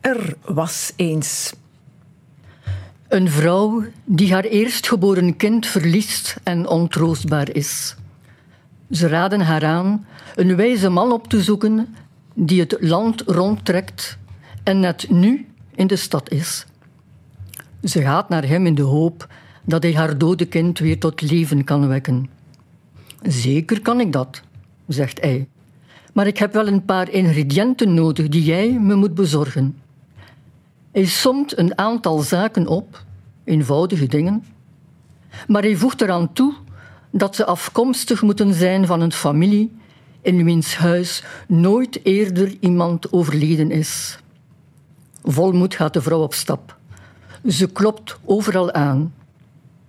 Er was eens. Een vrouw die haar eerstgeboren kind verliest en ontroostbaar is. Ze raden haar aan een wijze man op te zoeken die het land rondtrekt en net nu in de stad is. Ze gaat naar hem in de hoop dat hij haar dode kind weer tot leven kan wekken. Zeker kan ik dat, zegt hij. Maar ik heb wel een paar ingrediënten nodig die jij me moet bezorgen. Hij somt een aantal zaken op, eenvoudige dingen, maar hij voegt eraan toe dat ze afkomstig moeten zijn van een familie in wiens huis nooit eerder iemand overleden is. Volmoed gaat de vrouw op stap. Ze klopt overal aan,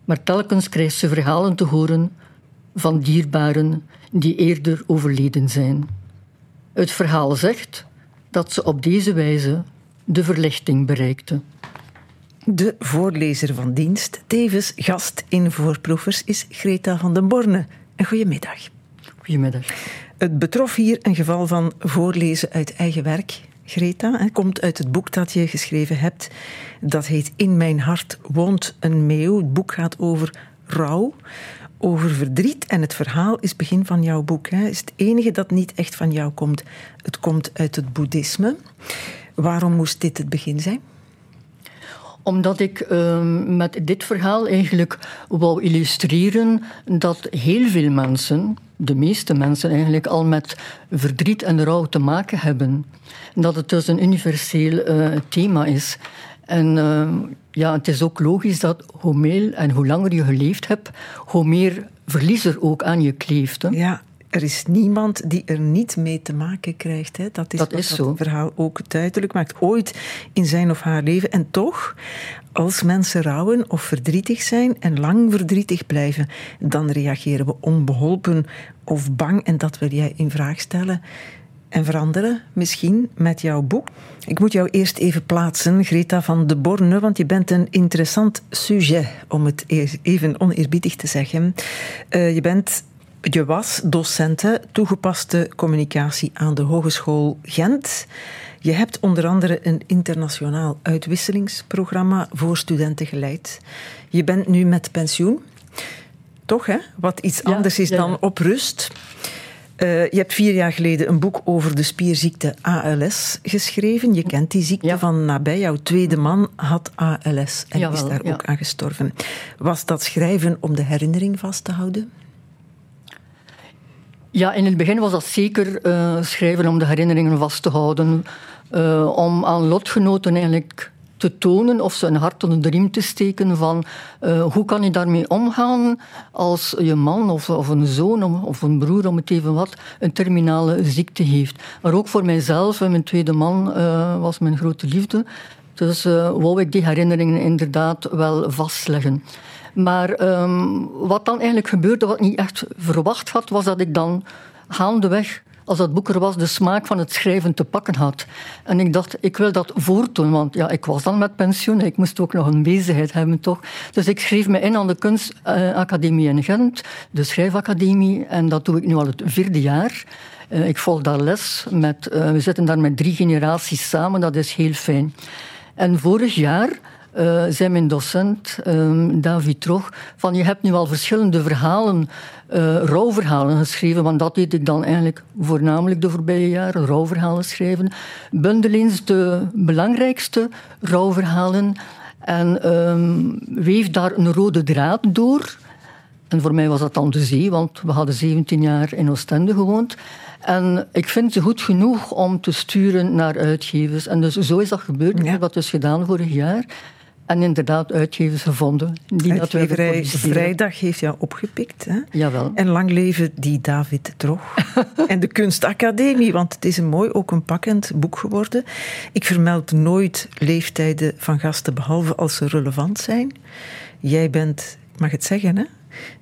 maar telkens krijgt ze verhalen te horen van dierbaren die eerder overleden zijn. Het verhaal zegt dat ze op deze wijze de verlichting bereikte. De voorlezer van dienst, tevens gast in Voorproevers, is Greta van den Borne. Een goedemiddag. Goedemiddag. Het betrof hier een geval van voorlezen uit eigen werk. Greta, het komt uit het boek dat je geschreven hebt. Dat heet In mijn hart woont een meeuw. Het boek gaat over rouw, over verdriet. En het verhaal is begin van jouw boek. Het is het enige dat niet echt van jou komt. Het komt uit het boeddhisme. Waarom moest dit het begin zijn? Omdat ik uh, met dit verhaal eigenlijk wou illustreren dat heel veel mensen, de meeste mensen eigenlijk, al met verdriet en rouw te maken hebben. Dat het dus een universeel uh, thema is. En uh, ja, het is ook logisch dat hoe meer en hoe langer je geleefd hebt, hoe meer verlies er ook aan je kleeft. Hè? Ja, er is niemand die er niet mee te maken krijgt. Hè. Dat is dat wat is dat zo. verhaal ook duidelijk maakt. Ooit in zijn of haar leven. En toch, als mensen rouwen of verdrietig zijn en lang verdrietig blijven, dan reageren we onbeholpen of bang. En dat wil jij in vraag stellen en veranderen, misschien met jouw boek. Ik moet jou eerst even plaatsen, Greta van de Borne, want je bent een interessant sujet, om het even oneerbiedig te zeggen. Uh, je bent je was docente toegepaste communicatie aan de Hogeschool Gent. Je hebt onder andere een internationaal uitwisselingsprogramma voor studenten geleid. Je bent nu met pensioen. Toch, hè? Wat iets ja, anders is ja. dan op rust. Uh, je hebt vier jaar geleden een boek over de spierziekte ALS geschreven. Je kent die ziekte ja. van nabij. Jouw tweede man had ALS en Jawel, is daar ook aan gestorven. Was dat schrijven om de herinnering vast te houden? Ja, in het begin was dat zeker uh, schrijven om de herinneringen vast te houden. Uh, om aan lotgenoten eigenlijk te tonen of ze een hart onder de riem te steken van uh, hoe kan je daarmee omgaan als je man of, of een zoon of een broer, om het even wat, een terminale ziekte heeft. Maar ook voor mijzelf, mijn tweede man was mijn grote liefde. Dus wou ik die herinneringen inderdaad wel vastleggen. Maar um, wat dan eigenlijk gebeurde, wat ik niet echt verwacht had, was dat ik dan gaandeweg, als dat boek er was, de smaak van het schrijven te pakken had. En ik dacht, ik wil dat voortdoen, want ja, ik was dan met pensioen, ik moest ook nog een bezigheid hebben, toch? Dus ik schreef me in aan de Kunstacademie in Gent, de Schrijfacademie, en dat doe ik nu al het vierde jaar. Uh, ik volg daar les, met, uh, we zitten daar met drie generaties samen, dat is heel fijn. En vorig jaar uh, zei mijn docent, um, David Trog, van je hebt nu al verschillende verhalen, uh, rouwverhalen geschreven, want dat deed ik dan eigenlijk voornamelijk de voorbije jaren, rouwverhalen schrijven. Bundel eens de belangrijkste rouwverhalen en um, weef daar een rode draad door. En voor mij was dat dan de zee, want we hadden 17 jaar in Oostende gewoond. En ik vind ze goed genoeg om te sturen naar uitgevers. En dus zo is dat gebeurd. Ik ja. heb dat dus gedaan vorig jaar. En inderdaad uitgevers gevonden. Die Uitgeverij Vrijdag heeft jou opgepikt. Hè? Jawel. En lang leven die David Trog. en de Kunstacademie, want het is een mooi, ook een pakkend boek geworden. Ik vermeld nooit leeftijden van gasten, behalve als ze relevant zijn. Jij bent, ik mag het zeggen, hè?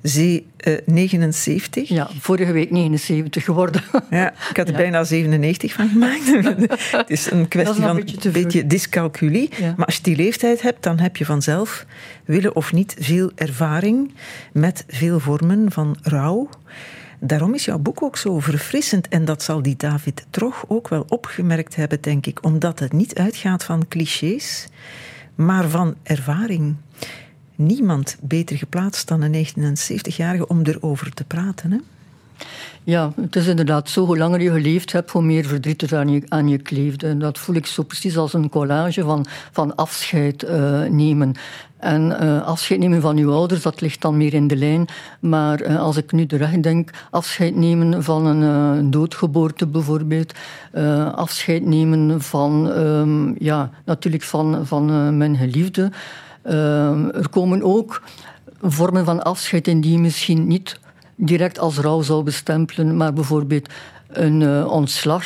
Zee uh, 79. Ja, vorige week 79 geworden. Ja, ik had er ja. bijna 97 van gemaakt. het is een kwestie is een van beetje, een beetje dyscalculie. Ja. Maar als je die leeftijd hebt, dan heb je vanzelf, willen of niet, veel ervaring met veel vormen van rouw. Daarom is jouw boek ook zo verfrissend. En dat zal die David Trog ook wel opgemerkt hebben, denk ik. Omdat het niet uitgaat van clichés, maar van ervaring. Niemand beter geplaatst dan een 79-jarige om erover te praten. Hè? Ja, het is inderdaad zo. Hoe langer je geleefd hebt, hoe meer verdriet er aan je, aan je kleeft. En dat voel ik zo precies als een collage van, van afscheid uh, nemen. En uh, afscheid nemen van uw ouders, dat ligt dan meer in de lijn. Maar uh, als ik nu terecht denk, afscheid nemen van een doodgeboorte bijvoorbeeld. afscheid nemen van, um, ja, natuurlijk van, van mijn geliefde. Ehm, er komen ook vormen van afscheid in die je misschien niet direct als rouw zou bestempelen, maar bijvoorbeeld een ontslag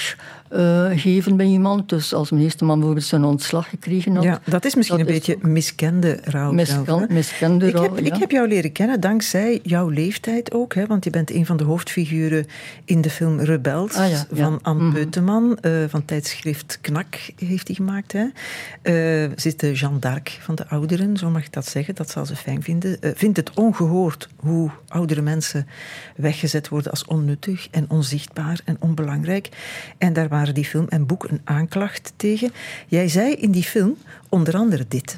uh, geven bij iemand. Dus als mijn eerste man bijvoorbeeld zijn ontslag gekregen had. Ja, dat is misschien een beetje miskende rouw. Misken, miskende rouw, ik heb, ik heb jou leren kennen dankzij jouw leeftijd ook. Hè, want je bent een van de hoofdfiguren in de film Rebels ah, ja, van Anne mm. Uh, van tijdschrift Knak heeft hij gemaakt. Hè. Uh, zit de Jeanne d'Arc van de ouderen, zo mag ik dat zeggen. Dat zal ze fijn vinden. vindt het ongehoord hoe oudere mensen weggezet worden als onnuttig en onzichtbaar en onbelangrijk. En daar waren die film en boek een aanklacht tegen. Jij zei in die film onder andere dit.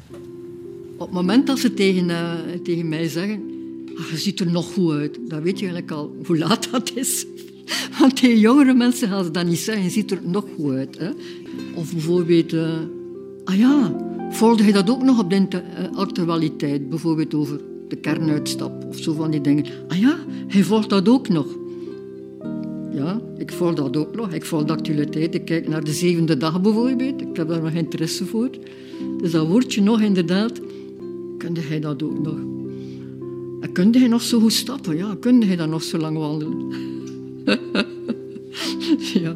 Op het moment dat ze tegen, uh, tegen mij zeggen... Ah, je ziet er nog goed uit. Dan weet je eigenlijk al hoe laat dat is. Want tegen jongere mensen gaan ze dat niet zeggen. Je ziet er nog goed uit. Hè? Of bijvoorbeeld... Uh, ah ja, volgde je dat ook nog op de uh, actualiteit? Bijvoorbeeld over de kernuitstap of zo van die dingen. Ah ja, hij volgt dat ook nog. Ja, ik volg dat ook nog. Ik volg de actualiteit. Ik kijk naar de zevende dag bijvoorbeeld. Ik heb daar nog interesse voor. Dus dat woordje nog inderdaad. Kunde hij dat ook nog? En kunde hij nog zo goed stappen? Ja, kunde hij dan nog zo lang wandelen? ja.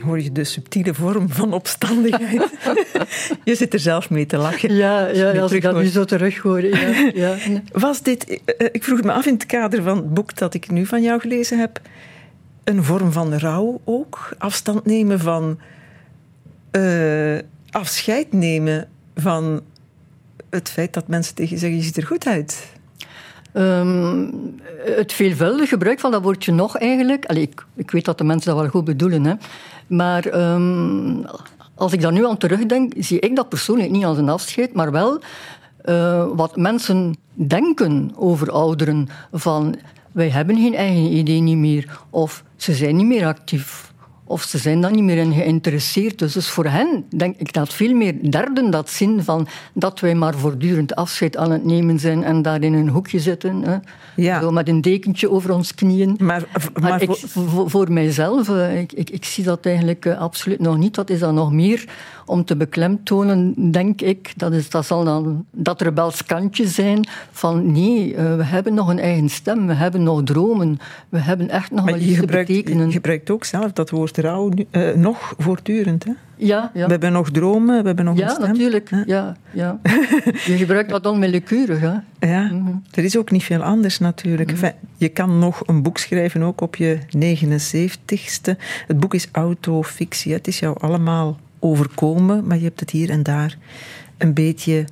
Hoor je de subtiele vorm van opstandigheid? je zit er zelf mee te lachen. Ja, ja als ik dat nu zo terug hoor. Ja, ja. Was dit, eh, eh, ik vroeg me af in het kader van het boek dat ik nu van jou gelezen heb een vorm van rouw ook. Afstand nemen van. Uh, afscheid nemen van het feit dat mensen tegen zeggen: je ziet er goed uit. Um, het veelvuldig gebruik van dat woordje nog eigenlijk. Allee, ik, ik, weet dat de mensen dat wel goed bedoelen. Hè. Maar um, als ik daar nu aan terugdenk, zie ik dat persoonlijk niet als een afscheid, maar wel uh, wat mensen denken over ouderen. Van wij hebben geen eigen idee niet meer. Of ze zijn niet meer actief. Of ze zijn daar niet meer in geïnteresseerd. Dus, voor hen denk ik dat veel meer derden dat zin van dat wij maar voortdurend afscheid aan het nemen zijn en daar in een hoekje zitten. Hè. Ja. Zo met een dekentje over ons knieën. Maar, maar, ik, voor, voor, mijzelf, eh, ik, ik, ik, zie dat eigenlijk eh, absoluut nog niet. Dat is dan nog meer om te beklemtonen, denk ik. Dat, is, dat zal dan dat rebels kantje zijn van nee, uh, we hebben nog een eigen stem, we hebben nog dromen, we hebben echt nog maar wel iets te betekenen. Je gebruikt ook zelf dat woord rouw uh, nog voortdurend, hè? Ja, ja. We hebben nog dromen, we hebben nog ja, een stem. Natuurlijk. Ja, ja. je gebruikt dat onwillekeurig. Hè? Ja, mm -hmm. er is ook niet veel anders natuurlijk. Mm -hmm. enfin, je kan nog een boek schrijven, ook op je 79ste. Het boek is autofictie, het is jou allemaal overkomen, maar je hebt het hier en daar een beetje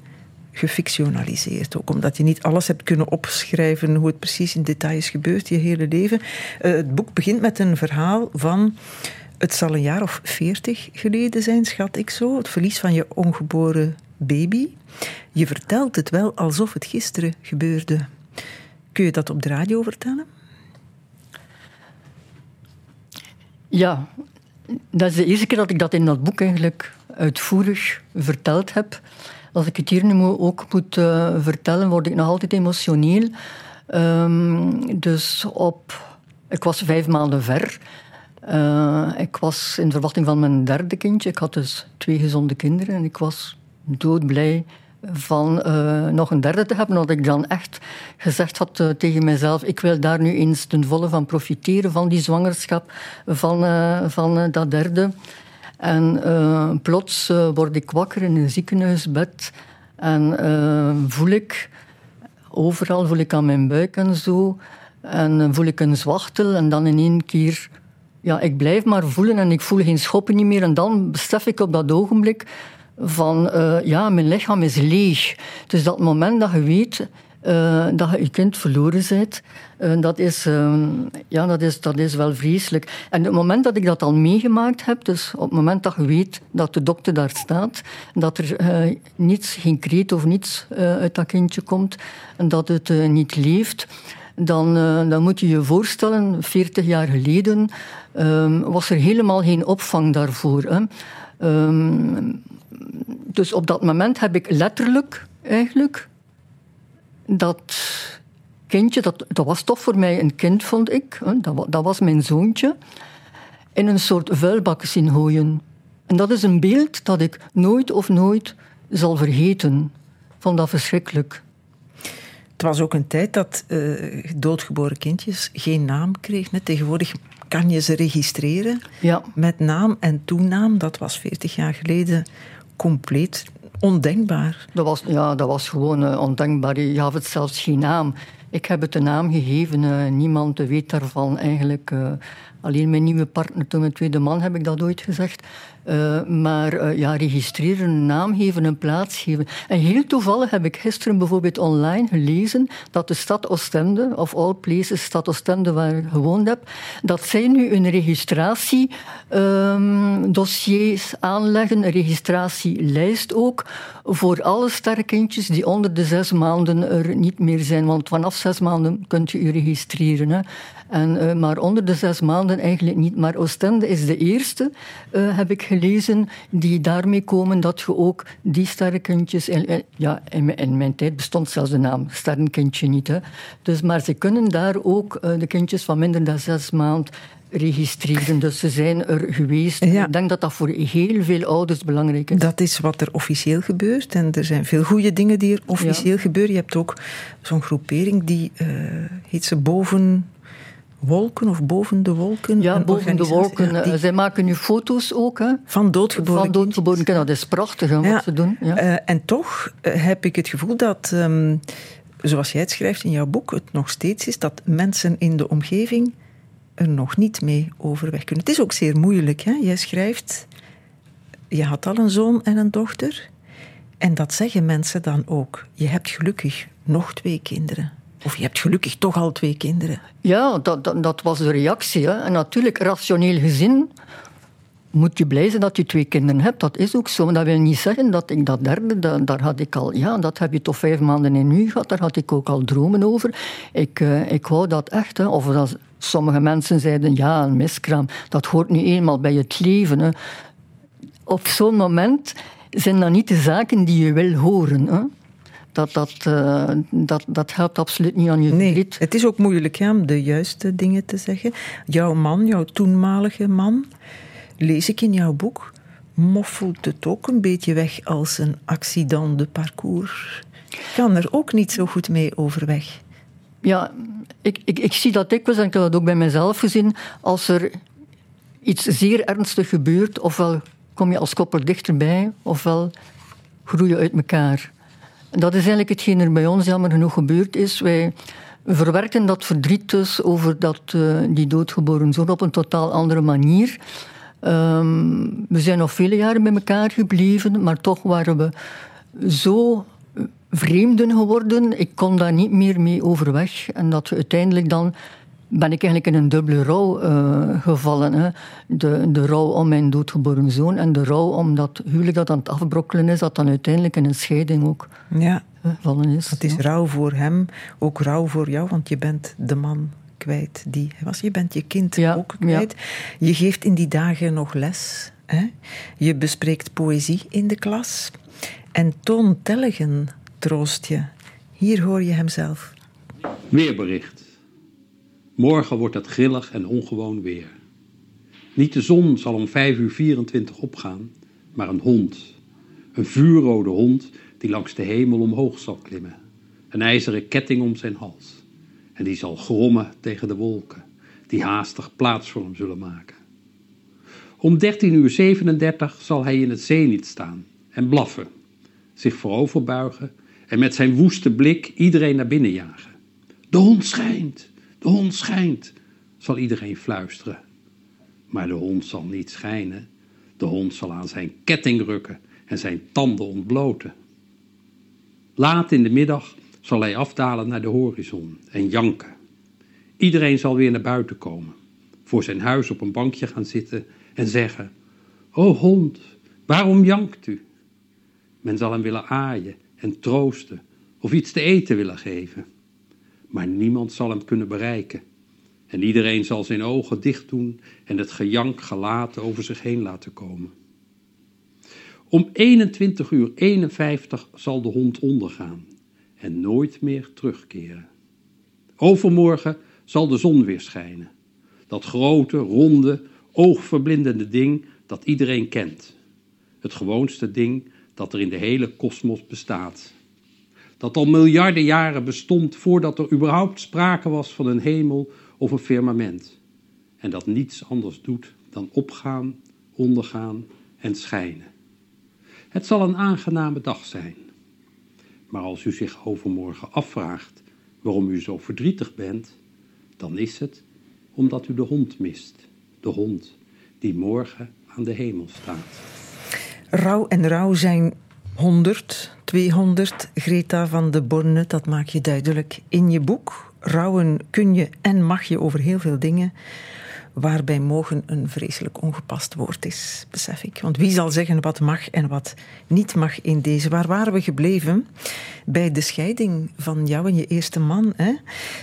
gefictionaliseerd. Ook omdat je niet alles hebt kunnen opschrijven hoe het precies in detail is gebeurd, je hele leven. Uh, het boek begint met een verhaal van. Het zal een jaar of veertig geleden zijn, schat ik zo. Het verlies van je ongeboren baby. Je vertelt het wel alsof het gisteren gebeurde. Kun je dat op de radio vertellen? Ja, dat is de eerste keer dat ik dat in dat boek eigenlijk uitvoerig verteld heb. Als ik het hier nu ook moet uh, vertellen, word ik nog altijd emotioneel. Um, dus op... Ik was vijf maanden ver. Uh, ik was in verwachting van mijn derde kindje. Ik had dus twee gezonde kinderen en ik was doodblij van uh, nog een derde te hebben. Dat ik dan echt gezegd had uh, tegen mezelf: ik wil daar nu eens ten volle van profiteren, van die zwangerschap, van, uh, van dat derde. En plots word ik wakker in een ziekenhuisbed en voel ik, overal voel ik aan mijn buik en zo, en voel ik een zwachtel en dan in één keer. Ja, ik blijf maar voelen en ik voel geen schoppen niet meer. En dan besef ik op dat ogenblik van uh, ja, mijn lichaam is leeg. Dus dat moment dat je weet, uh, dat je je kind verloren bent. Uh, dat, is, uh, ja, dat, is, dat is wel vreselijk. En het moment dat ik dat al meegemaakt heb, dus op het moment dat je weet dat de dokter daar staat, dat er niets, geen kreet of niets uit dat kindje komt, en dat het niet leeft, dan, dan moet je je voorstellen, 40 jaar geleden ehm, was er helemaal geen opvang daarvoor. Hè. Ehm, dus op dat moment heb ik letterlijk eigenlijk dat kindje, dat, dat was toch voor mij een kind, vond ik. Dat, dat was mijn zoontje. In een soort vuilbak zien gooien. En dat is een beeld dat ik nooit of nooit zal vergeten. vond dat verschrikkelijk. Het was ook een tijd dat uh, doodgeboren kindjes geen naam kregen. Tegenwoordig kan je ze registreren ja. met naam en toenaam. Dat was 40 jaar geleden compleet ondenkbaar. Dat was, ja, dat was gewoon uh, ondenkbaar. Je gaf het zelfs geen naam. Ik heb het een naam gegeven. Uh, niemand weet daarvan eigenlijk. Uh, alleen mijn nieuwe partner, toen mijn tweede man, heb ik dat ooit gezegd. Uh, maar ja, registreren, een naam geven, een plaats geven. En heel toevallig heb ik gisteren bijvoorbeeld online gelezen dat de stad Oostende, of all places, stad Oostende waar ik gewoond heb, dat zij nu een registratiedossiers um, aanleggen, een registratielijst ook, voor alle sterkindjes die onder de zes maanden er niet meer zijn. Want vanaf zes maanden kunt je je registreren. Hè. En, uh, maar onder de zes maanden eigenlijk niet. Maar Oostende is de eerste, uh, heb ik gelezen, die daarmee komen dat je ook die sterrenkindjes... In, ja, in, in, mijn tijd bestond zelfs de naam sterrenkindje niet. Hè. Dus, maar ze kunnen daar ook uh, de kindjes van minder dan zes maanden registreren. Dus ze zijn er geweest. Ja. Ik denk dat dat voor heel veel ouders belangrijk is. Dat is wat er officieel gebeurt. En er zijn veel goede dingen die er officieel ja. gebeuren. Je hebt ook zo'n groepering die uh, heet ze boven wolken of boven de wolken? Ja, boven de wolken. Ja, die... Zij maken nu foto's ook. Hè? Van doodgeboren Van doodgeboren kinderen. Dat is prachtig hè, wat ze doen. Ja. Uh, en toch uh, heb ik het gevoel dat, um, zoals jij het schrijft in jouw boek, het nog steeds is dat mensen in de omgeving er nog niet mee overweg kunnen. Het is ook zeer moeilijk. Hè? Jij schrijft, je had al een zoon en een dochter. En dat zeggen mensen dan ook. Je hebt gelukkig nog twee kinderen. Of je hebt gelukkig toch al twee kinderen. Ja, dat, dat, dat was de reactie. Hè. En natuurlijk, rationeel gezien moet je blij zijn dat je twee kinderen hebt. Dat is ook zo. Maar dat wil niet zeggen dat ik dat derde, daar had ik al... Ja, dat heb je toch vijf maanden in nu gehad. Daar had ik ook al dromen over. Ik, uh, ik wou dat echt. Hè. Of dat, sommige mensen zeiden, ja, een miskraam. Dat hoort nu eenmaal bij het leven. Hè. Op zo'n moment zijn dat niet de zaken die je wil horen. Hè dat, dat, uh, dat, dat helpt absoluut niet aan je nee, Het is ook moeilijk ja, om de juiste dingen te zeggen. Jouw man, jouw toenmalige man, lees ik in jouw boek, moffelt het ook een beetje weg als een accident de parcours. Kan er ook niet zo goed mee overweg. Ja, ik, ik, ik zie dat dikwijls en ik heb dat ook bij mezelf gezien. Als er iets zeer ernstig gebeurt, ofwel kom je als koppel dichterbij, ofwel groei je uit elkaar. Dat is eigenlijk hetgeen er bij ons jammer genoeg gebeurd is. Wij verwerken dat verdriet dus over dat, uh, die doodgeboren zoon op een totaal andere manier. Um, we zijn nog vele jaren bij elkaar gebleven, maar toch waren we zo vreemden geworden. Ik kon daar niet meer mee overweg. En dat we uiteindelijk dan ben ik eigenlijk in een dubbele rouw uh, gevallen. Hè. De, de rouw om mijn doodgeboren zoon en de rouw om dat huwelijk dat aan het afbrokkelen is, dat dan uiteindelijk in een scheiding ook ja. gevallen is. Het is ja. rouw voor hem, ook rouw voor jou, want je bent de man kwijt die hij was. Je bent je kind ja. ook kwijt. Je geeft in die dagen nog les. Hè? Je bespreekt poëzie in de klas. En Toon Tellegen troost je. Hier hoor je hem zelf. Weerbericht. Morgen wordt het grillig en ongewoon weer. Niet de zon zal om 5 uur 24 opgaan, maar een hond. Een vuurrode hond die langs de hemel omhoog zal klimmen. Een ijzeren ketting om zijn hals. En die zal grommen tegen de wolken, die haastig plaats voor hem zullen maken. Om 13 uur 37 zal hij in het zenit staan en blaffen, zich vooroverbuigen en met zijn woeste blik iedereen naar binnen jagen. De hond schijnt, de hond schijnt, zal iedereen fluisteren. Maar de hond zal niet schijnen. De hond zal aan zijn ketting rukken en zijn tanden ontbloten. Laat in de middag zal hij afdalen naar de horizon en janken. Iedereen zal weer naar buiten komen, voor zijn huis op een bankje gaan zitten en zeggen: O hond, waarom jankt u? Men zal hem willen aaien en troosten of iets te eten willen geven. Maar niemand zal hem kunnen bereiken. En iedereen zal zijn ogen dicht doen en het gejank gelaten over zich heen laten komen. Om 21 uur 51 zal de hond ondergaan en nooit meer terugkeren. Overmorgen zal de zon weer schijnen. Dat grote, ronde, oogverblindende ding dat iedereen kent. Het gewoonste ding dat er in de hele kosmos bestaat. Dat al miljarden jaren bestond voordat er überhaupt sprake was van een hemel of een firmament. En dat niets anders doet dan opgaan, ondergaan en schijnen. Het zal een aangename dag zijn. Maar als u zich overmorgen afvraagt waarom u zo verdrietig bent, dan is het omdat u de hond mist. De hond die morgen aan de hemel staat. Rouw en rouw zijn 100, 200. Greta van de Borne, dat maak je duidelijk in je boek. Rouwen kun je en mag je over heel veel dingen waarbij mogen een vreselijk ongepast woord is, besef ik. Want wie zal zeggen wat mag en wat niet mag in deze? Waar waren we gebleven? Bij de scheiding van jou en je eerste man. Hè?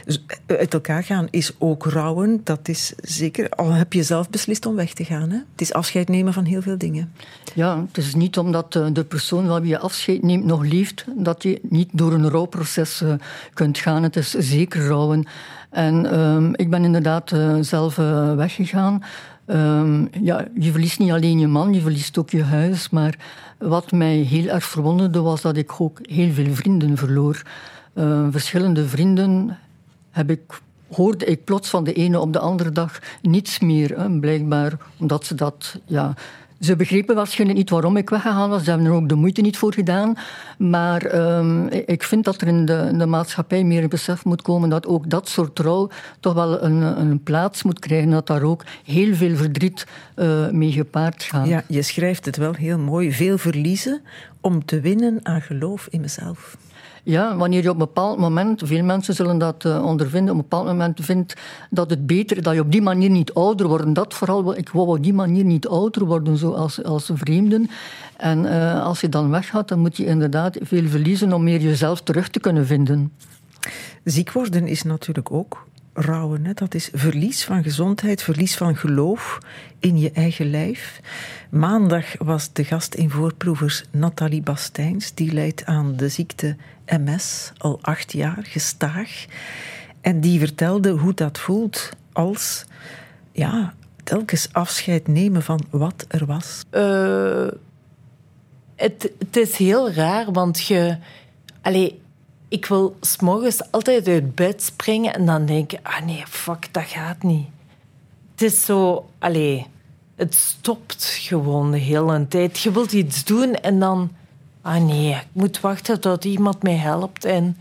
Dus uit elkaar gaan is ook rouwen. Dat is zeker, al heb je zelf beslist om weg te gaan. Hè? Het is afscheid nemen van heel veel dingen. Ja, het is niet omdat eh, de persoon van wie je afscheid neemt nog leeft, dat je niet door een rouwproces eh, kunt gaan. Het is zeker rouwen. En um, ik ben inderdaad uh, zelf uh, weggegaan. Um, ja, je verliest niet alleen je man, je verliest ook je huis. Maar wat mij heel erg verwonderde was dat ik ook heel veel vrienden verloor. Uh, verschillende vrienden heb ik, hoorde ik plots van de ene op de andere dag niets meer. Hè, blijkbaar omdat ze dat ja, ze begrepen waarschijnlijk niet waarom ik weggegaan was. Ze hebben er ook de moeite niet voor gedaan. Maar um, ik vind dat er in de, in de, maatschappij meer besef moet komen dat ook dat soort trouw toch wel een, een plaats moet krijgen. Dat daar ook heel veel verdriet uh, mee gepaard gaat. Ja, je schrijft het wel heel mooi. Veel verliezen om te winnen aan geloof in mezelf. Ja, wanneer je op een bepaald moment, veel mensen zullen dat uh, ondervinden, op een bepaald moment vindt dat het beter, dat je op die manier niet ouder wordt. Dat vooral, ik wou op die manier niet ouder worden, zoals als vreemden. En uh, als je dan weggaat, dan moet je inderdaad veel verliezen om meer jezelf terug te kunnen vinden. Ziek worden is natuurlijk ook rouwen. Hè? Dat is verlies van gezondheid, verlies van geloof in je eigen lijf. Maandag was de gast in voorproevers Nathalie Bastijns. Die leidt aan de ziekte MS al acht jaar, gestaag. En die vertelde hoe dat voelt als ja, telkens afscheid nemen van wat er was. Het, het is heel raar, want je. Allee, ik wil s'morgens altijd uit bed springen en dan denk ik, ah nee, fuck, dat gaat niet. Het is zo, allee, het stopt gewoon de hele tijd. Je wilt iets doen en dan, ah nee, ik moet wachten tot iemand mij helpt. En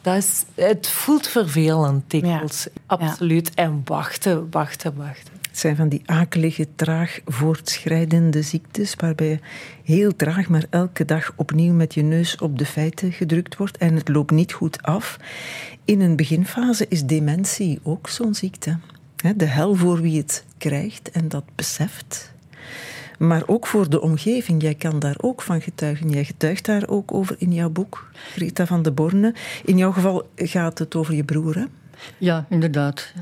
dat is, het voelt vervelend dikwijls, ja. absoluut. Ja. En wachten, wachten, wachten. Het zijn van die akelige, traag voortschrijdende ziektes, waarbij je heel traag, maar elke dag opnieuw met je neus op de feiten gedrukt wordt en het loopt niet goed af. In een beginfase is dementie ook zo'n ziekte. De hel voor wie het krijgt en dat beseft. Maar ook voor de omgeving. Jij kan daar ook van getuigen. Jij getuigt daar ook over in jouw boek, Greta van de Borne. In jouw geval gaat het over je broer, hè? Ja, inderdaad.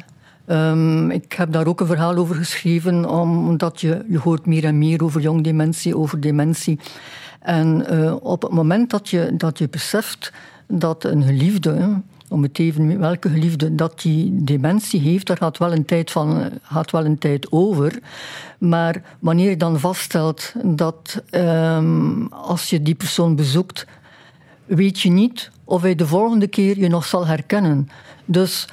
Um, ik heb daar ook een verhaal over geschreven, omdat je, je hoort meer en meer over jong dementie, over dementie. En uh, op het moment dat je, dat je beseft dat een geliefde, om het even welke geliefde, dat die dementie heeft, daar gaat wel een tijd, van, gaat wel een tijd over. Maar wanneer je dan vaststelt dat um, als je die persoon bezoekt, weet je niet of hij de volgende keer je nog zal herkennen. Dus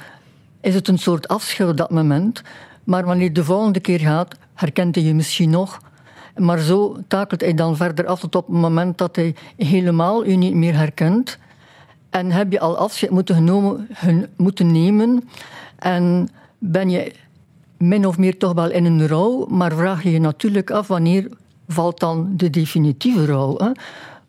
is het een soort afscheid op dat moment. Maar wanneer de volgende keer gaat, herkent hij je misschien nog. Maar zo takelt hij dan verder af tot op het moment dat hij helemaal u niet meer herkent. En heb je al afscheid moeten, genomen, moeten nemen. En ben je min of meer toch wel in een rouw. Maar vraag je je natuurlijk af wanneer valt dan de definitieve rouw. Hè?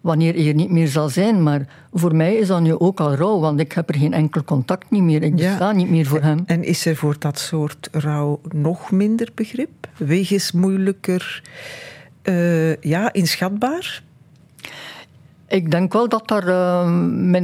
wanneer je er niet meer zal zijn. Maar voor mij is dat nu ook al rouw, want ik heb er geen enkel contact niet meer. Ik besta niet meer voor hem. En is er voor dat soort rouw nog minder begrip? Wegens moeilijker uh, ja, inschatbaar? Ik denk wel dat daar uh,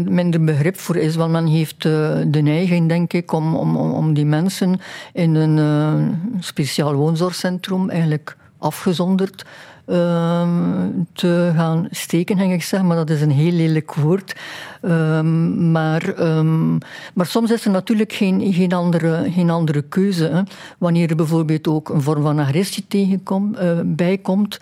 minder begrip voor is, want men heeft uh, de neiging, denk ik, om, om, om die mensen in een uh, speciaal woonzorgcentrum eigenlijk afgezonderd Ehm, te gaan steken, ging ik zeggen, maar dat is een heel lelijk woord. Ehm, maar, ehm, maar soms is er natuurlijk geen, geen, andere, geen andere keuze. Hè. Wanneer er bijvoorbeeld ook een vorm van agressie tegenkom, uh, bijkomt,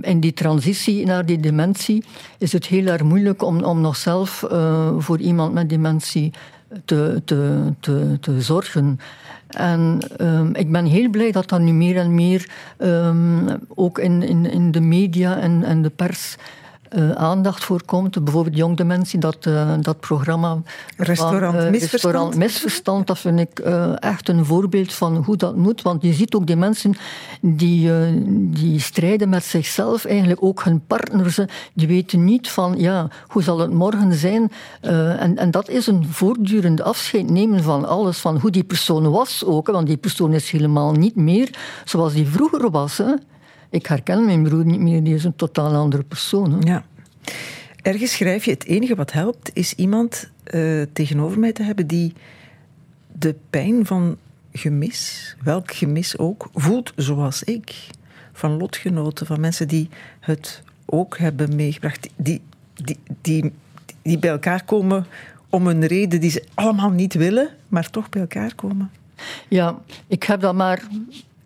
in die transitie naar die dementie, is het heel erg moeilijk om, om nog zelf uh, voor iemand met dementie te, te, te, te zorgen. En um, ik ben heel blij dat dat nu meer en meer um, ook in, in, in de media en, en de pers uh, aandacht voor komt. Bijvoorbeeld Jong Dementie, dat, uh, dat programma. Restaurant van, uh, Misverstand. Restaurant Misverstand, dat vind ik echt een voorbeeld van hoe dat moet. Want je ziet ook die mensen die, die strijden met zichzelf, eigenlijk ook hun partners. Die weten niet van, ja, hoe zal het morgen zijn? en, en dat is een voortdurend afscheid nemen van alles, van hoe die persoon was ook. Want die persoon is helemaal niet meer zoals die vroeger was. Hè. Ik herken mijn broer niet meer, die is een totaal andere persoon. Hè. Ja. Ergens schrijf je: het enige wat helpt is iemand uh, tegenover mij te hebben die de pijn van gemis, welk gemis ook, voelt zoals ik. Van lotgenoten, van mensen die het ook hebben meegebracht, die, die, die, die bij elkaar komen om een reden die ze allemaal niet willen, maar toch bij elkaar komen. Ja, ik heb dat maar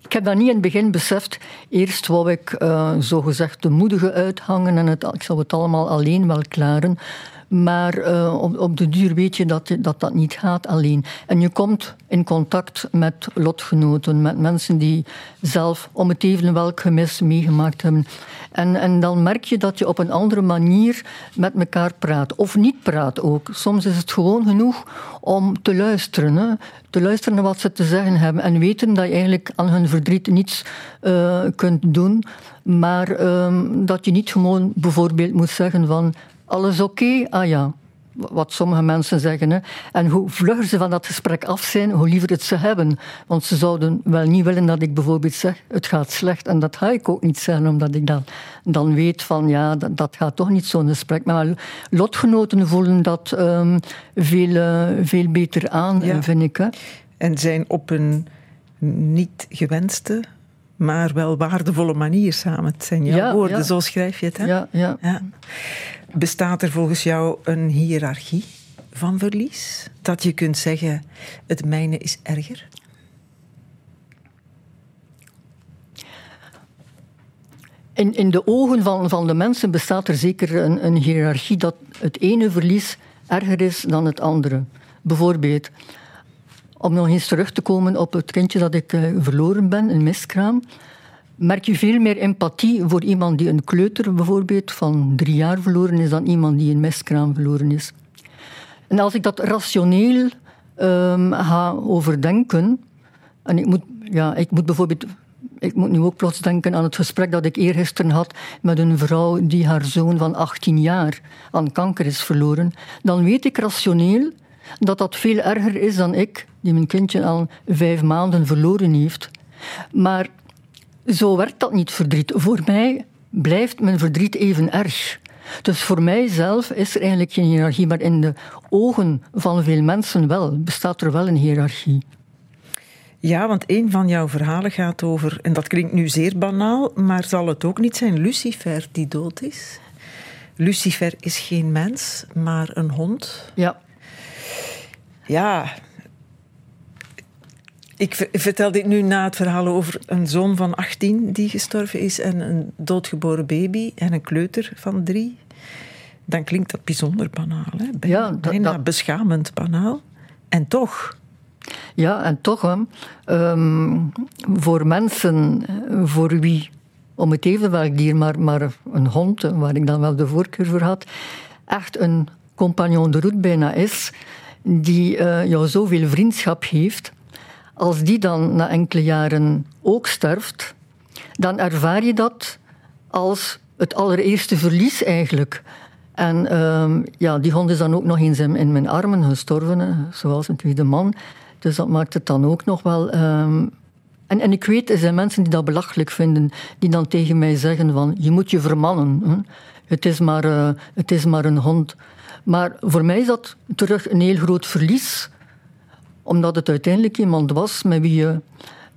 ik heb dat niet in het begin beseft. Eerst wou ik uh, zogezegd de moedige uithangen en ik zou het allemaal alleen wel klaren. Maar uh, op, op, de duur weet je dat, dat dat niet gaat alleen. En je komt in contact met lotgenoten, met mensen die zelf om het even welk gemis meegemaakt hebben. En, en dan merk je dat je op een andere manier met elkaar praat. Of niet praat ook. Soms is het gewoon genoeg om te luisteren. Hè. Te luisteren naar wat ze te zeggen hebben. En weten dat je eigenlijk aan hun verdriet niets uh, kunt doen. Maar uh, dat je niet gewoon bijvoorbeeld moet zeggen van alles oké? Ah ja. Wat sommige mensen zeggen. Hè. En hoe vlugger ze van dat gesprek af zijn, hoe liever het ze hebben. Want ze zouden wel niet willen dat ik bijvoorbeeld zeg: het gaat slecht. En dat ga ik ook niet zeggen, omdat ik dan, dan weet van ja, dat, dat gaat toch niet zo'n gesprek. Maar lotgenoten voelen dat um, veel, uh, veel beter aan, ja. vind ik. Hè. En zijn op een niet gewenste maar wel waardevolle manier samen. Het zijn jouw ja, woorden, ja. zo schrijf je het. Hè? Ja, ja. ja. Bestaat er volgens jou een hiërarchie van verlies? Dat je kunt zeggen, het mijne is erger? In, in de ogen van, van de mensen bestaat er zeker een, een hiërarchie dat het ene verlies erger is dan het andere. Bijvoorbeeld, om nog eens terug te komen op het kindje dat ik uh, verloren ben, een miskraam merk je veel meer empathie voor iemand die een kleuter bijvoorbeeld van drie jaar verloren is dan iemand die een meskraam verloren is. En als ik dat rationeel um, ga overdenken, en ik moet, ja, ik moet bijvoorbeeld ik moet nu ook plots denken aan het gesprek dat ik eergisteren had met een vrouw die haar zoon van 18 jaar aan kanker is verloren. Dan weet ik rationeel dat dat veel erger is dan ik, die mijn kindje al vijf maanden verloren heeft. Maar zo werkt dat niet, verdriet. Voor mij blijft mijn verdriet even erg. Dus voor mijzelf is er eigenlijk geen hiërarchie, maar in de ogen van veel mensen wel, bestaat er wel een hiërarchie. Ja, want een van jouw verhalen gaat over, en dat klinkt nu zeer banaal, maar zal het ook niet zijn Lucifer die dood is? Lucifer is geen mens, maar een hond. Ja. Ja, ik vertel dit nu na het verhaal over een zoon van 18 die gestorven is en een doodgeboren baby en een kleuter van drie. Dan klinkt dat bijzonder banaal. Hè? Bijna, ja, dat, bijna dat... beschamend banaal. En toch. Ja, en toch. Um, voor mensen voor wie, om het even welk dier, maar, maar een hond, waar ik dan wel de voorkeur voor had, echt een compagnon de route bijna is, die uh, jou zoveel vriendschap heeft als die dan na enkele jaren ook sterft, dan ervaar je dat als het allereerste verlies eigenlijk. En ehm, ja, die hond is dan ook nog eens in, in mijn armen gestorven, zoals een tweede man. Dus dat maakt het dan ook nog wel. Ehm, en, en ik weet, er zijn mensen die dat belachelijk vinden, die dan tegen mij zeggen van, je moet je vermannen. Het, is maar, uh, het is maar een hond. Maar voor mij is dat terug een heel groot verlies, omdat het uiteindelijk iemand was met wie je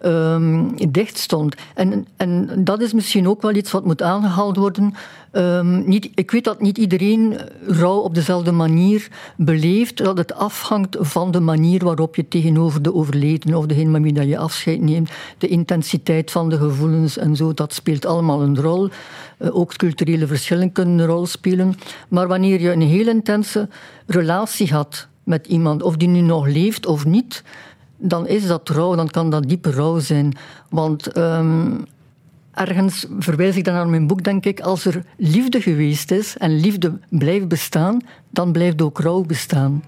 um, dicht stond. En, en dat is misschien ook wel iets wat moet aangehaald worden. Um, niet, ik weet dat niet iedereen rouw op dezelfde manier beleeft, dat het afhangt van de manier waarop je tegenover de overledene of degene met wie dat je afscheid neemt, de intensiteit van de gevoelens en zo, dat speelt allemaal een rol. Uh, ook culturele verschillen kunnen een rol spelen. Maar wanneer je een heel intense relatie had met iemand, of die nu nog leeft of niet, dan is dat rouw, dan kan dat diepe rouw zijn. Want um, ergens verwijs ik dan naar mijn boek, denk ik, als er liefde geweest is en liefde blijft bestaan, dan blijft ook rouw bestaan.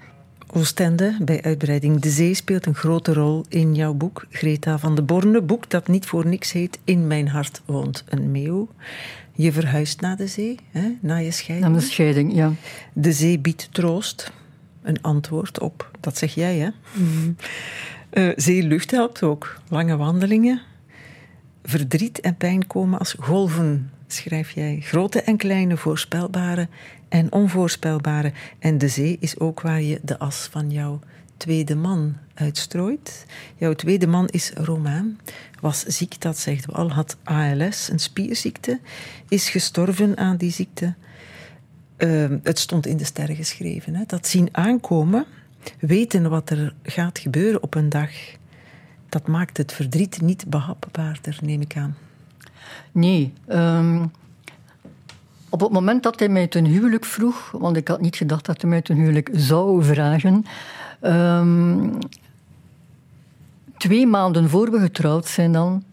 Oostende bij uitbreiding De Zee speelt een grote rol in jouw boek. Greta van de Borne, boek dat niet voor niks heet In mijn hart woont een meeuw. Je verhuist naar de zee, hè, na je scheiding. Na de scheiding, ja. De zee biedt troost, een antwoord op, dat zeg jij, hè? Mm. Uh, zeelucht helpt ook. Lange wandelingen. Verdriet en pijn komen als golven, schrijf jij. Grote en kleine, voorspelbare en onvoorspelbare. En de zee is ook waar je de as van jouw tweede man uitstrooit. Jouw tweede man is Romaan, was ziek, dat zegt we al, had ALS, een spierziekte, is gestorven aan die ziekte. Uh, het stond in de sterren geschreven. Hè. Dat zien aankomen weten wat er gaat gebeuren op een dag, dat maakt het verdriet niet behapbaarder, neem ik aan. Nee. Um, op het moment dat hij mij ten huwelijk vroeg, want ik had niet gedacht dat hij mij ten huwelijk zou vragen. Um, twee maanden voor we getrouwd zijn dan,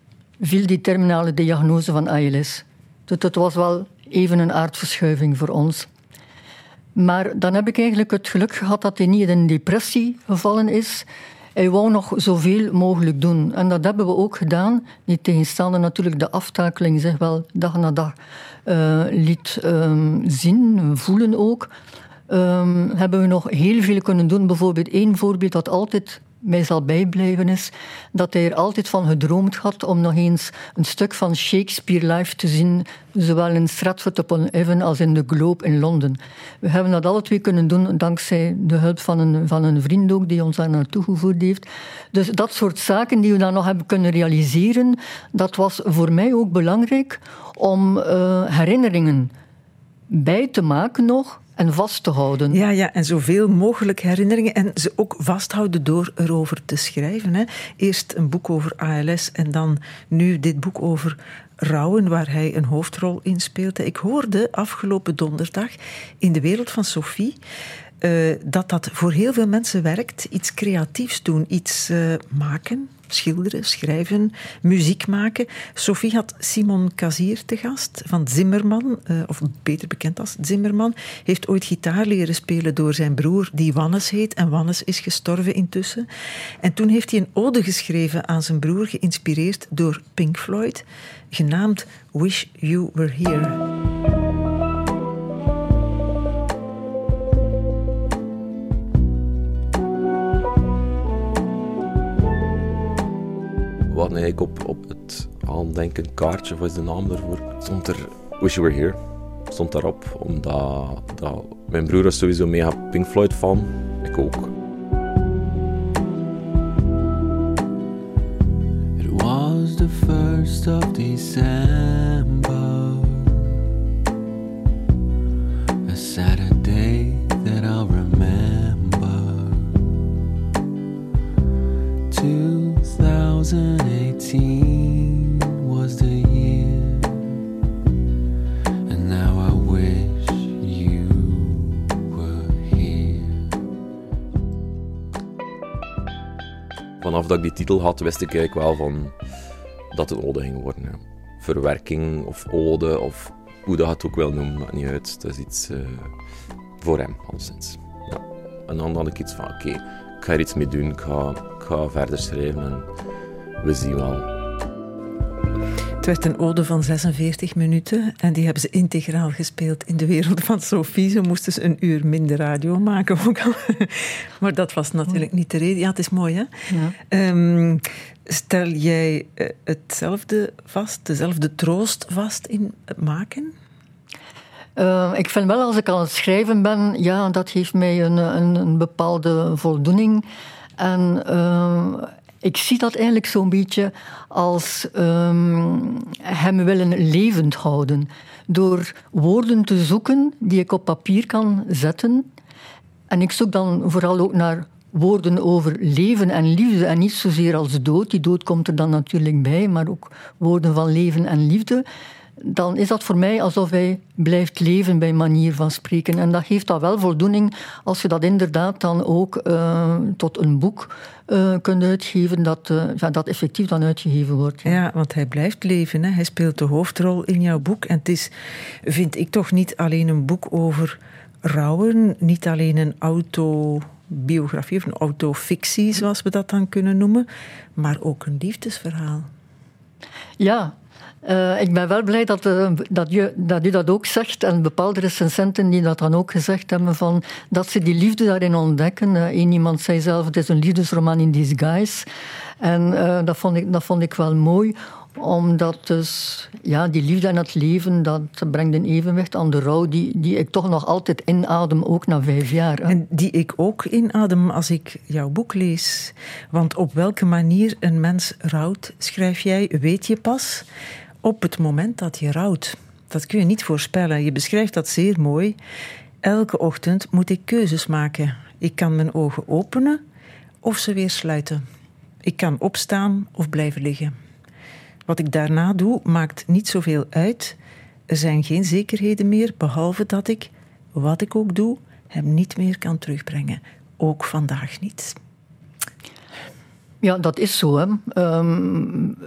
viel die terminale diagnose van ALS. Dus het was wel even een aardverschuiving voor ons. Maar dan heb ik eigenlijk het geluk gehad dat hij niet in depressie gevallen is. Hij wou nog zoveel mogelijk doen. En dat hebben we ook gedaan. Niet tegenstaande natuurlijk de aftakeling zich wel dag na dag uh, liet um, zien, voelen ook. Um, hebben we nog heel veel kunnen doen. Bijvoorbeeld één voorbeeld dat altijd mij zal bijblijven is dat hij er altijd van gedroomd had om nog eens een stuk van Shakespeare live te zien, zowel in Stratford upon Avon als in de Globe in Londen. We hebben dat alle twee kunnen doen dankzij de hulp van een, van een vriend ook die ons daar naartoe gevoerd heeft. Dus dat soort zaken die we dan nog hebben kunnen realiseren, dat was voor mij ook belangrijk om uh, herinneringen bij te maken nog en vast te houden. Ja, ja, en zoveel mogelijk herinneringen en ze ook vasthouden door erover te schrijven. Hè. Eerst een boek over ALS en dan nu dit boek over rouwen, waar hij een hoofdrol in speelde. Ik hoorde afgelopen donderdag in de wereld van Sophie uh, dat dat voor heel veel mensen werkt. Iets creatiefs doen, iets uh, maken, schilderen, schrijven, muziek maken. Sophie had Simon Kazier te gast van Zimmerman, uh, of beter bekend als Zimmerman. Heeft ooit gitaar leren spelen door zijn broer, die Wannes heet. En Wannes is gestorven intussen. En toen heeft hij een ode geschreven aan zijn broer, geïnspireerd door Pink Floyd, genaamd Wish You Were Here. Hadden eigenlijk op, op het aandenken kaartje, wat is de naam daarvoor, stond er Wish You Were Here. Stond daarop, omdat dat, mijn broer was sowieso mega Pink Floyd fan, ik ook. It was the first of December Vanaf dat ik die titel had, wist ik eigenlijk wel van dat het ode ging worden. Ja. Verwerking of ode of hoe dat het ook wil noemen, maakt niet uit. Dat is iets uh, voor hem, al sinds. Ja. En dan had ik iets van, oké, ik ga er iets mee doen, ga, ik ga verder schrijven en we zien wel. Werd een ode van 46 minuten en die hebben ze integraal gespeeld in de wereld van Sophie. Ze moesten ze een uur minder radio maken ook al. Maar dat was natuurlijk niet de reden. Ja, het is mooi hè. Ja. Ehm, stel jij eh, hetzelfde vast, dezelfde troost vast in het maken? Uh, ik vind wel als ik aan het schrijven ben, ja, dat geeft mij een, een, een bepaalde voldoening. En uh, ik zie dat eigenlijk zo'n beetje als um, hem willen levend houden. Door woorden te zoeken die ik op papier kan zetten. En ik zoek dan vooral ook naar woorden over leven en liefde en niet zozeer als dood. Die dood komt er dan natuurlijk bij, maar ook woorden van leven en liefde dan is dat voor mij alsof hij blijft leven bij manier van spreken. En dat geeft dan wel voldoening als je dat inderdaad dan ook uh, tot een boek uh, kunt uitgeven, dat, uh, ja, dat effectief dan uitgegeven wordt. Ja, ja want hij blijft leven. Hè? Hij speelt de hoofdrol in jouw boek. En het is, vind ik toch, niet alleen een boek over rouwen, niet alleen een autobiografie of een autofictie, zoals we dat dan kunnen noemen, maar ook een liefdesverhaal. Ja, uh, ik ben wel blij dat, uh, dat, je, dat u dat ook zegt. En bepaalde recensenten die dat dan ook gezegd hebben. Van, dat ze die liefde daarin ontdekken. Uh, Eén iemand zei zelf, het is een liefdesroman in disguise. En dat, vond ik, dat vond ik wel mooi omdat dus, ja, die liefde en het leven, dat brengt een evenwicht aan de rouw die, die ik toch nog altijd inadem, ook na vijf jaar. En die ik ook inadem als ik jouw boek lees. Want op welke manier een mens rouwt, schrijf jij, weet je pas op het moment dat je rouwt. Dat kun je niet voorspellen. Je beschrijft dat zeer mooi. Elke ochtend moet ik keuzes maken. Ik kan mijn ogen openen of ze weer sluiten. Ik kan opstaan of blijven liggen. Wat ik daarna doe, maakt niet zoveel uit. Er zijn geen zekerheden meer, behalve dat ik, wat ik ook doe, hem niet meer kan terugbrengen. Ook vandaag niet. Ja, dat is zo. Hè. Um,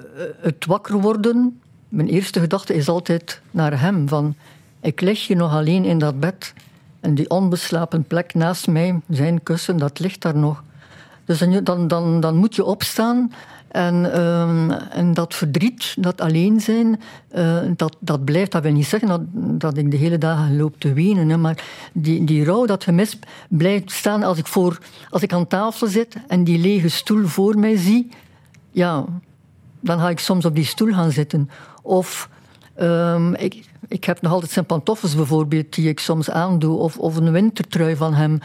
het wakker worden mijn eerste gedachte is altijd naar hem. Van, ik lig hier nog alleen in dat bed. En die onbeslapen plek naast mij, zijn kussen, dat ligt daar nog. Dus dan, dan, dan moet je opstaan. En, uh, en dat verdriet, dat alleen zijn, uh, dat, dat blijft. Dat wil niet zeggen dat, dat ik de hele dagen loop te wenen. Hè, maar die, die rouw, dat gemis, blijft staan als ik, voor, als ik aan tafel zit en die lege stoel voor mij zie. Ja, dan ga ik soms op die stoel gaan zitten. Of um, ik, ik heb nog altijd zijn pantoffels bijvoorbeeld, die ik soms aandoe. Of, of een wintertrui van hem.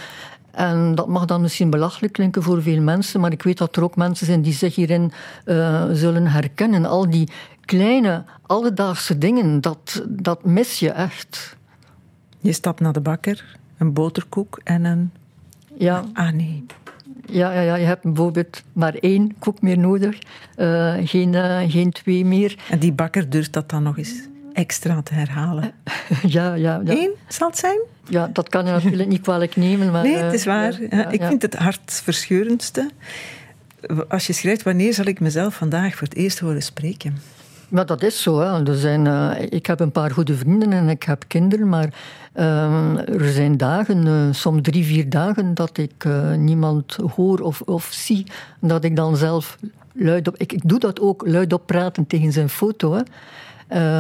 En dat mag dan misschien belachelijk klinken voor veel mensen, maar ik weet dat er ook mensen zijn die zich hierin uh, zullen herkennen. Al die kleine, alledaagse dingen, dat, dat mis je echt. Je stapt naar de bakker, een boterkoek en een. Ja. Ah nee. Ja, ja, ja, je hebt bijvoorbeeld maar één koek meer nodig, uh, geen, uh, geen twee meer. En die bakker durft dat dan nog eens extra te herhalen. ja, ja, ja. Eén zal het zijn? Ja, dat kan je natuurlijk niet kwalijk nemen. Maar, nee, het is waar. Ja, ik vind het hartverscheurendste. Als je schrijft, wanneer zal ik mezelf vandaag voor het eerst horen spreken? Maar dat is zo. Hè. Er zijn, uh, ik heb een paar goede vrienden en ik heb kinderen, maar uh, er zijn dagen, uh, soms drie, vier dagen, dat ik niemand hoor of, of zie. Dat ik dan zelf luid op. Ik, ik doe dat ook luid op praten tegen zijn foto. Hè.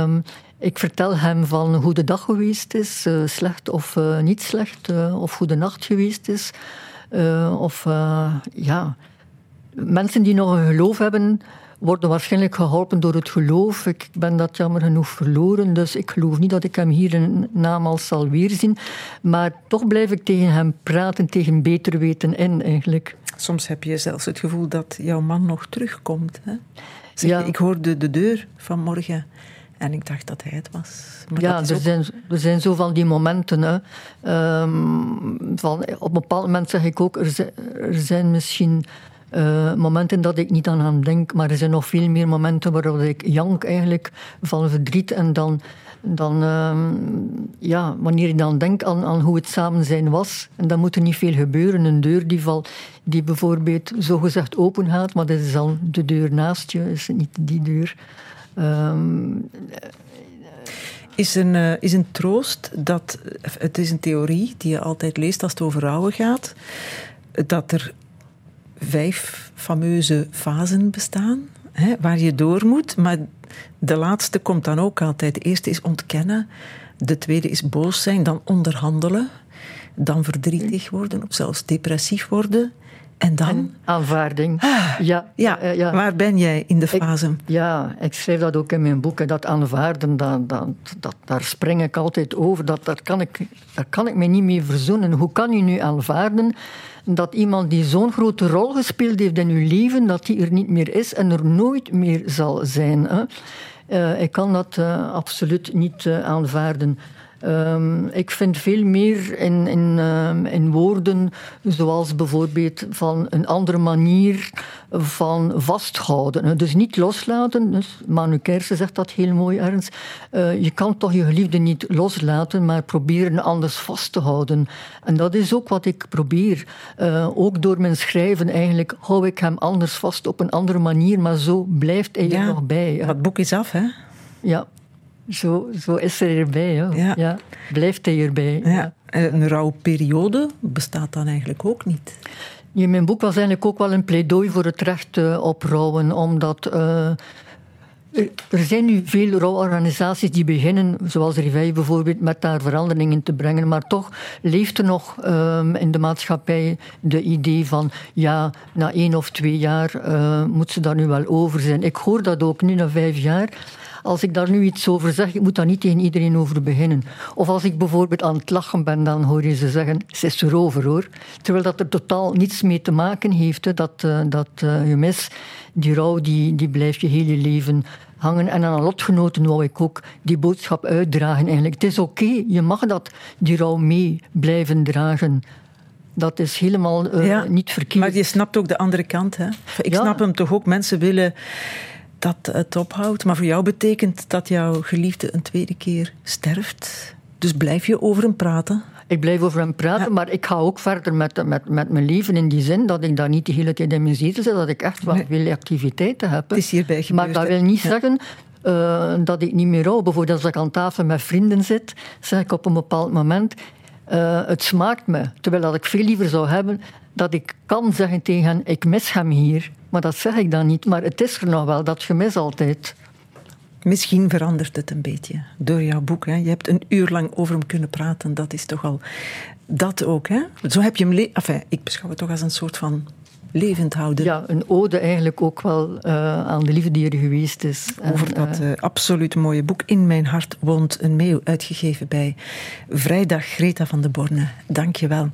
Um, ik vertel hem van hoe de dag geweest is, slecht of niet slecht, of hoe de nacht geweest is. of ja, mensen die nog een geloof hebben worden waarschijnlijk geholpen door het geloof. Ik ben dat jammer genoeg verloren, dus ik geloof niet dat ik hem hier een naam al zal weerzien. Maar toch blijf ik tegen hem praten, tegen beter weten in eigenlijk. Soms heb je zelfs het gevoel dat jouw man nog terugkomt. Hè? Zeg, ja. Ik hoorde de deur vanmorgen en ik dacht dat hij het was. Maar ja, er, zijn, er zijn zo van die momenten. Hè. Um, van, op een bepaald moment zeg ik ook, er zijn, er zijn misschien uh, momenten dat ik niet aan hem denk, maar er zijn nog veel meer momenten waarop ik jank eigenlijk van verdriet en dan, dan uh, ja, wanneer ik dan denk aan, aan hoe het samen zijn was, en dan moet er niet veel gebeuren. Een deur die, val, die bijvoorbeeld zogezegd open gaat, maar dat is dan de deur naast je, is niet die deur. Um, is een, uh, is een troost dat, het is een theorie die je altijd leest als het over rouwen gaat, dat er vijf fameuze fasen bestaan. Hè, waar je door moet, maar de laatste komt dan ook altijd. De eerste is ontkennen, de tweede is boos zijn, dan onderhandelen, dan verdrietig worden of zelfs depressief worden. En dan? aanvaarding. Ah, ja, ja, ja, waar ben jij in de fase? ja, ik schrijf dat ook in mijn boeken. Dat aanvaarden, dat, dat, dat, daar spring ik altijd over. Dat, daar, kan ik, daar kan ik me niet mee verzoenen. Hoe kan je nu aanvaarden dat iemand die zo'n grote rol gespeeld heeft in uw leven, dat die er niet meer is en er nooit meer zal zijn? Hè? Uh, ik kan dat uh, absoluut niet uh, aanvaarden. Um, ik vind veel meer in, in, um, in, woorden, zoals bijvoorbeeld van een andere manier van vasthouden. Dus niet loslaten. Dus Manu Kersen zegt dat heel mooi ergens. Uh, je kan toch je geliefde niet loslaten, maar proberen anders vast te houden. En dat is ook wat ik probeer. Uh, ook door mijn schrijven eigenlijk hou ik hem anders vast op een andere manier, maar zo blijft hij er nog bij. Het boek is af, hè? Ja. Zo, zo is er erbij. Ja. ja. Blijft hij erbij. Ja. Een rouwperiode bestaat dan eigenlijk ook niet. Ja, mijn boek was eigenlijk ook wel een pleidooi voor het recht uh, op rouwen, omdat... Uh, er zijn nu veel rouworganisaties die beginnen, zoals Rivij bijvoorbeeld, met daar veranderingen te brengen. Maar toch leeft er nog um, in de maatschappij de idee van ja, na één of twee jaar uh, moet ze daar nu wel over zijn. Ik hoor dat ook nu na vijf jaar als ik daar nu iets over zeg, ik moet daar niet tegen iedereen over beginnen. Of als ik bijvoorbeeld aan het lachen ben, dan hoor je ze zeggen, ze is erover hoor. Terwijl dat er totaal niets mee te maken heeft, dat, uh, dat uh, je mis, die rouw, die, die blijft je hele leven hangen. En aan lotgenoten wou ik ook die boodschap uitdragen eigenlijk. Het is oké, okay, je mag dat, die rouw mee blijven dragen. Dat is helemaal uh, ja, niet verkeerd. Maar je snapt ook de andere kant. Hè? Ik ja. snap hem toch ook. Mensen willen dat het ophoudt. Maar voor jou betekent dat jouw geliefde een tweede keer sterft. Dus blijf je over hem praten. Ik blijf over hem praten, ja. maar ik ga ook verder met, met, met mijn leven in die zin dat ik daar niet de hele tijd in mijn zetel zit, dat ik echt wel nee. veel activiteiten heb. Het is hierbij gebeurd, maar dat wil niet ja. zeggen uh, dat ik niet meer rouw. Bijvoorbeeld als ik aan tafel met vrienden zit, zeg ik op een bepaald moment, uh, het smaakt me. Terwijl dat ik veel liever zou hebben dat ik kan zeggen tegen hen, ik mis hem hier. Maar dat zeg ik dan niet. Maar het is er nog wel, dat gemis altijd. Misschien verandert het een beetje door jouw boek. Hè? Je hebt een uur lang over hem kunnen praten. Dat is toch al... Dat ook, hè? Zo heb je hem... Enfin, ik beschouw het toch als een soort van levend houden. Ja, een ode eigenlijk ook wel uh, aan de liefde die er geweest is. Over en, dat uh, absoluut mooie boek In mijn hart woont een meeuw, uitgegeven bij Vrijdag Greta van de Borne. Dank je wel.